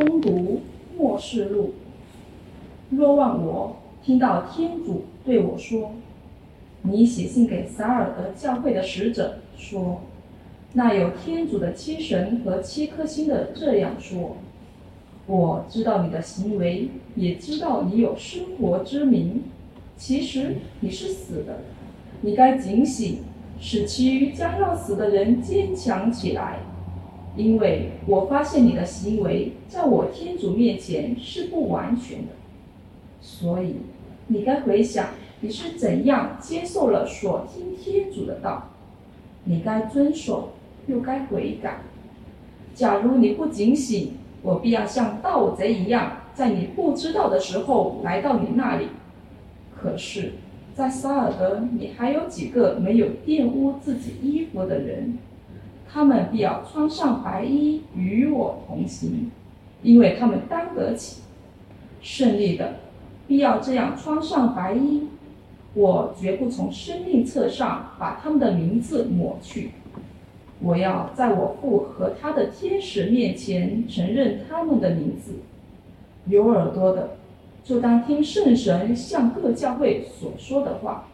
攻读末世录。若望我听到天主对我说：“你写信给撒尔德教会的使者说，那有天主的七神和七颗星的这样说：我知道你的行为，也知道你有生活之名。其实你是死的，你该警醒，使其将要死的人坚强起来。”因为我发现你的行为在我天主面前是不完全的，所以你该回想你是怎样接受了所听天主的道，你该遵守又该悔改。假如你不警醒，我必要像盗贼一样，在你不知道的时候来到你那里。可是，在萨尔德，你还有几个没有玷污自己衣服的人。他们必要穿上白衣与我同行，因为他们担得起。胜利的必要这样穿上白衣，我绝不从生命册上把他们的名字抹去。我要在我父和他的天使面前承认他们的名字。有耳朵的，就当听圣神向各教会所说的话。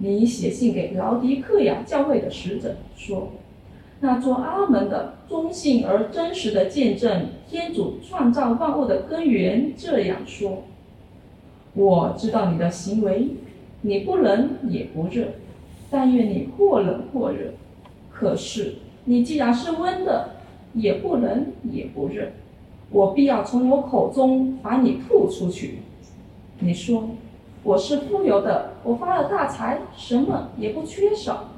你写信给劳迪克亚教会的使者说：“那做阿门的忠信而真实的见证，天主创造万物的根源这样说。我知道你的行为，你不冷也不热，但愿你或冷或热。可是你既然是温的，也不冷也不热，我必要从我口中把你吐出去。你说。”我是富有的，我发了大财，什么也不缺少。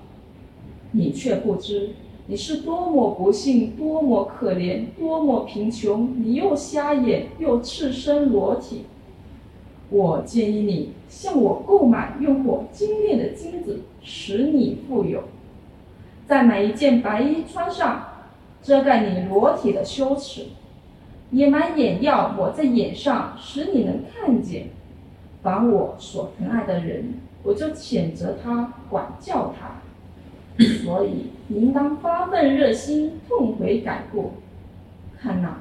你却不知，你是多么不幸，多么可怜，多么贫穷。你又瞎眼，又赤身裸体。我建议你向我购买用过精炼的金子，使你富有；再买一件白衣穿上，遮盖你裸体的羞耻；也买眼药抹在眼上，使你能看见。凡我所疼爱的人，我就谴责他，管教他。所以，应当发愤热心，痛悔改过。看哪，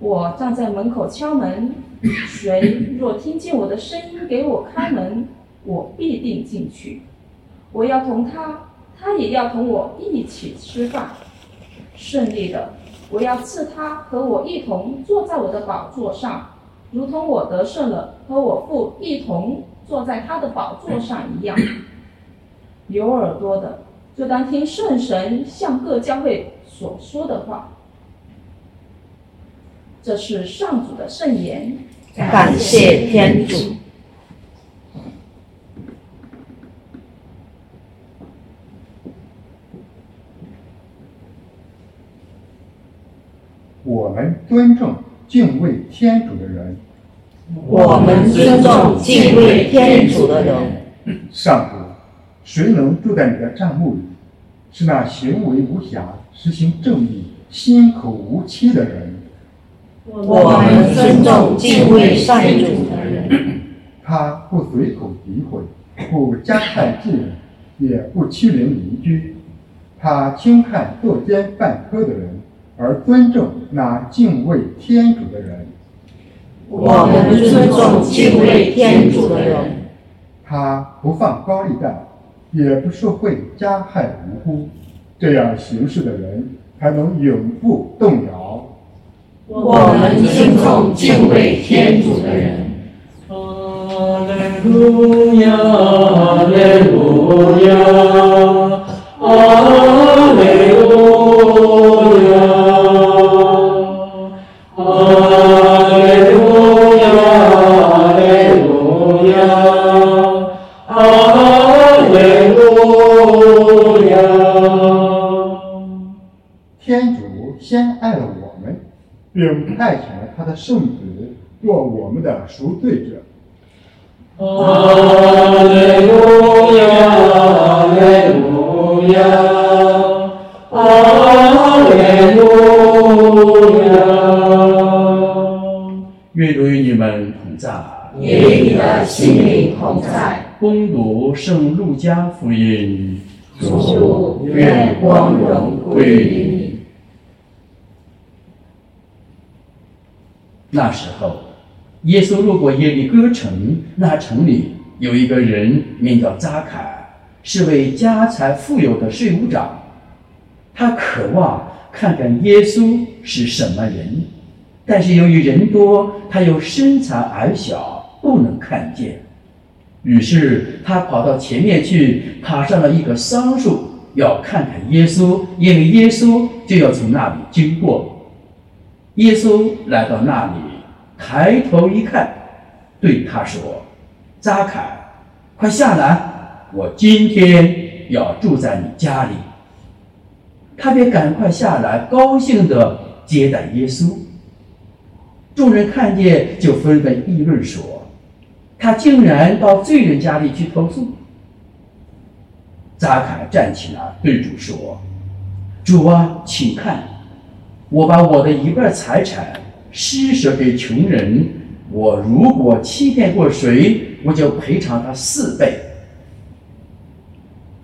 我站在门口敲门，谁若听见我的声音给我开门，我必定进去。我要同他，他也要同我一起吃饭。胜利的，我要赐他和我一同坐在我的宝座上。如同我得胜了，和我父一同坐在他的宝座上一样。有耳朵的，就当听圣神向各教会所说的话。这是上主的圣言。感谢天主。我们尊重。敬畏天主的人，我们尊重敬畏天主的人。上主，谁能住在你的帐幕里？是那行为无瑕、实行正义、心口无欺的人。我们尊重敬畏善主的人。他不随口诋毁，不加害近人，也不欺凌邻居。他轻看作奸犯科的人。而尊重那敬畏天主的人，我们尊重敬畏天主的人。他不放高利贷，也不受贿加害无辜，这样行事的人才能永不动摇。我们尊重敬畏天主的人。阿门！亚，阿门！亚，阿门！并派遣了他的圣子做我们的赎罪者。阿门！阿门！阿门！愿主与你们同在，与你的心灵同在。攻读圣路加福音，主愿光荣归于你。那时候，耶稣路过耶利哥城，那城里有一个人名叫扎凯，是位家财富有的税务长。他渴望看看耶稣是什么人，但是由于人多，他又身材矮小，不能看见。于是他跑到前面去，爬上了一棵桑树，要看看耶稣，因为耶稣就要从那里经过。耶稣来到那里，抬头一看，对他说：“扎凯，快下来，我今天要住在你家里。”他便赶快下来，高兴地接待耶稣。众人看见，就纷纷议论说：“他竟然到罪人家里去投诉。”扎卡站起来对主说：“主啊，请看，我把我的一半财产施舍给穷人。我如果欺骗过谁，我就赔偿他四倍。”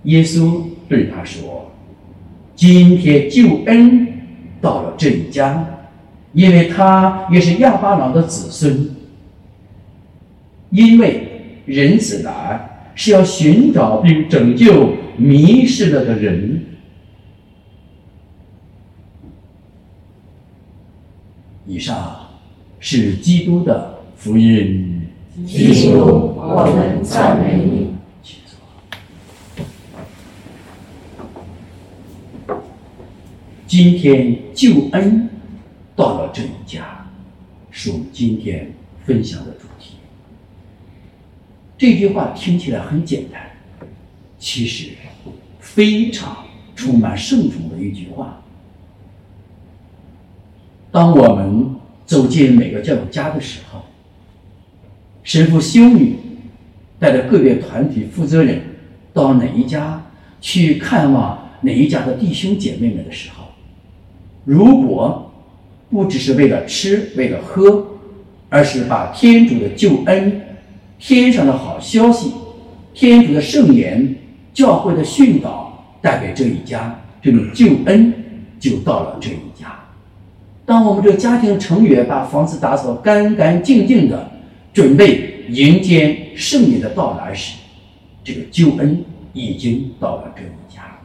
耶稣对他说。今天救恩到了这一家，因为他也是亚巴郎的子孙。因为人子来是要寻找并拯救迷失了的人。以上是基督的福音。基督，我们赞美你。今天救恩到了这一家，是我们今天分享的主题。这句话听起来很简单，其实非常充满圣宠的一句话。当我们走进每个教育家的时候，神父、修女带着个别团体负责人到哪一家去看望哪一家的弟兄姐妹们的时候，如果不只是为了吃、为了喝，而是把天主的救恩、天上的好消息、天主的圣言、教会的训导带给这一家，这种救恩就到了这一家。当我们这个家庭成员把房子打扫干干净净的，准备迎接圣灵的到来时，这个救恩已经到了这一家。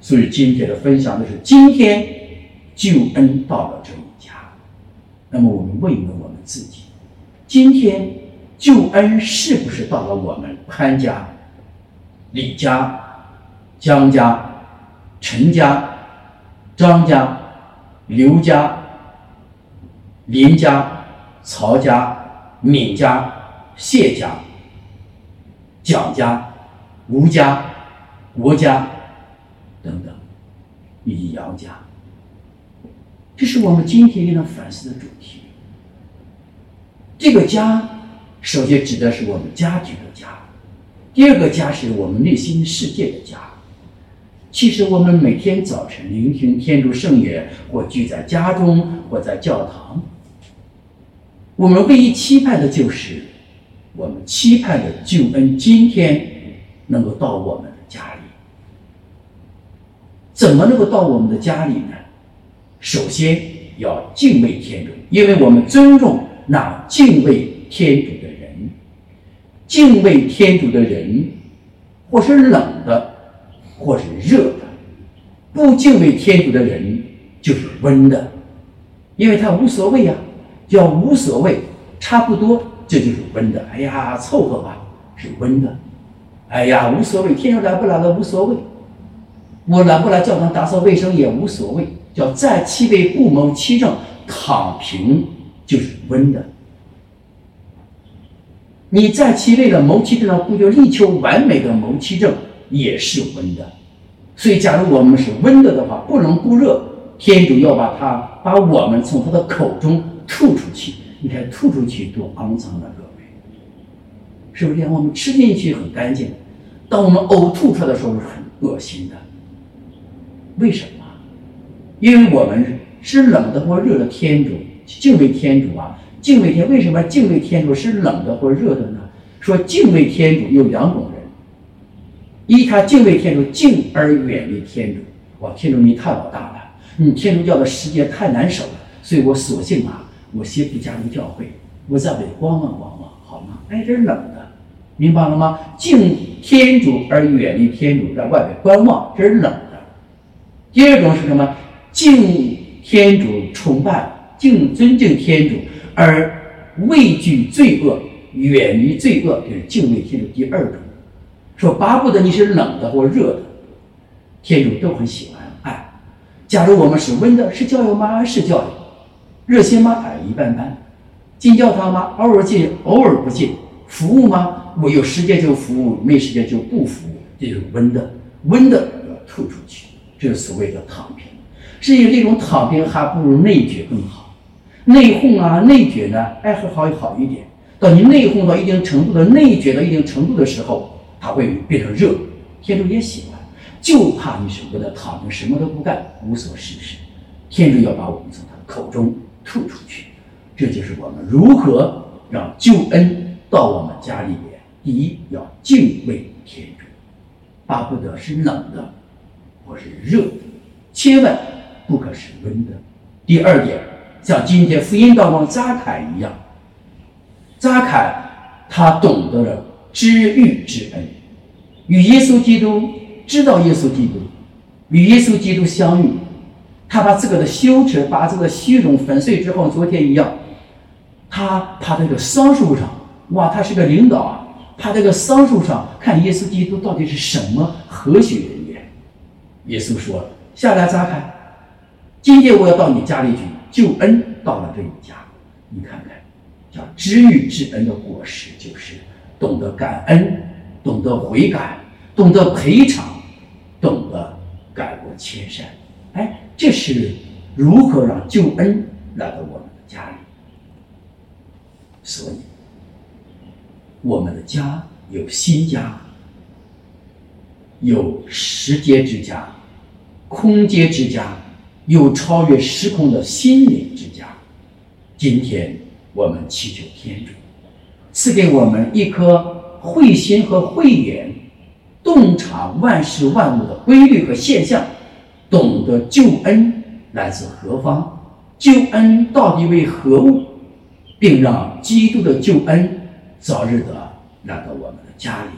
所以今天的分享的是今天。救恩到了这一家，那么我们问一问我们自己：今天救恩是不是到了我们潘家、李家、江家、陈家、张家、刘家、林家、曹家、闵家、谢家、蒋家、吴家、国家等等，以及杨家？这是我们今天应当反思的主题。这个家，首先指的是我们家庭的家；第二个家是我们内心世界的家。其实，我们每天早晨聆听天主圣言，或聚在家中，或在教堂，我们唯一期盼的就是，我们期盼的救恩今天能够到我们的家里。怎么能够到我们的家里呢？首先要敬畏天主，因为我们尊重那敬畏天主。敬畏天主的人，或是冷的，或是热的；不敬畏天主的人，就是温的，因为他无所谓呀，叫无所谓，差不多，这就是温的。哎呀，凑合吧，是温的。哎呀，无所谓，天主来不来的无所谓，我来不来教堂打扫卫生也无所谓。叫在其位不谋其政，躺平就是温的。你在其位的谋其政，不就力求完美的谋其政，也是温的。所以，假如我们是温的的话，不冷不热，天主要把它把我们从他的口中吐出去。你看，吐出去多肮脏的各位，是不是？我们吃进去很干净，当我们呕吐出来的时候是很恶心的。为什么？因为我们是冷的或热的天主，敬畏天主啊，敬畏天。为什么敬畏天主是冷的或热的呢？说敬畏天主有两种人：一，他敬畏天主，敬而远离天主。哇，天主你太老大了，你天主教的世界太难守了，所以我索性啊，我先不加入教会，我在外观望观望，好吗？哎，这是冷的，明白了吗？敬天主而远离天主，在外边观望，这是冷的。第二种是什么？敬天主，崇拜、敬尊敬天主，而畏惧罪恶，远离罪恶，这是敬畏天主。第二种，说巴不得你是冷的或热的，天主都很喜欢爱。假如我们是温的，是教友吗？是教友。热心吗？哎，一般般。进教堂吗？偶尔进，偶尔不进。服务吗？我有时间就服务，没时间就不服务。这就是温的，温的要吐出去，这是所谓的躺平。至于这种躺平，还不如内卷更好。内讧啊，内卷呢，哎，还好好一点。到你内讧到一定程度的，内卷到一定程度的时候，它会变成热。天主也喜欢，就怕你舍不得躺着，什么都不干，无所事事。天主要把我们从他口中吐出去。这就是我们如何让救恩到我们家里面。第一，要敬畏天主，巴不得是冷的，或是热的，千万不可是温的。第二点，像今天福音道光扎凯一样，扎凯他懂得了知遇之恩，与耶稣基督知道耶稣基督，与耶稣基督相遇，他把自个的羞耻，把自个的虚荣粉碎之后，昨天一样，他爬这个桑树上，哇，他是个领导啊，爬这个桑树上看耶稣基督到底是什么何许人也？耶稣说：“下来扎凯，今天我要到你家里去，救恩到了这一家，你看看。”叫知遇之恩的果实，就是懂得感恩，懂得悔改，懂得赔偿，懂得改过迁善。哎，这是如何让救恩来到我们的家里？所以，我们的家有新家，有时间之家，空间之家，有超越时空的心灵之家。今天。我们祈求天主赐给我们一颗慧心和慧眼，洞察万事万物的规律和现象，懂得救恩来自何方，救恩到底为何物，并让基督的救恩早日的来到我们的家里。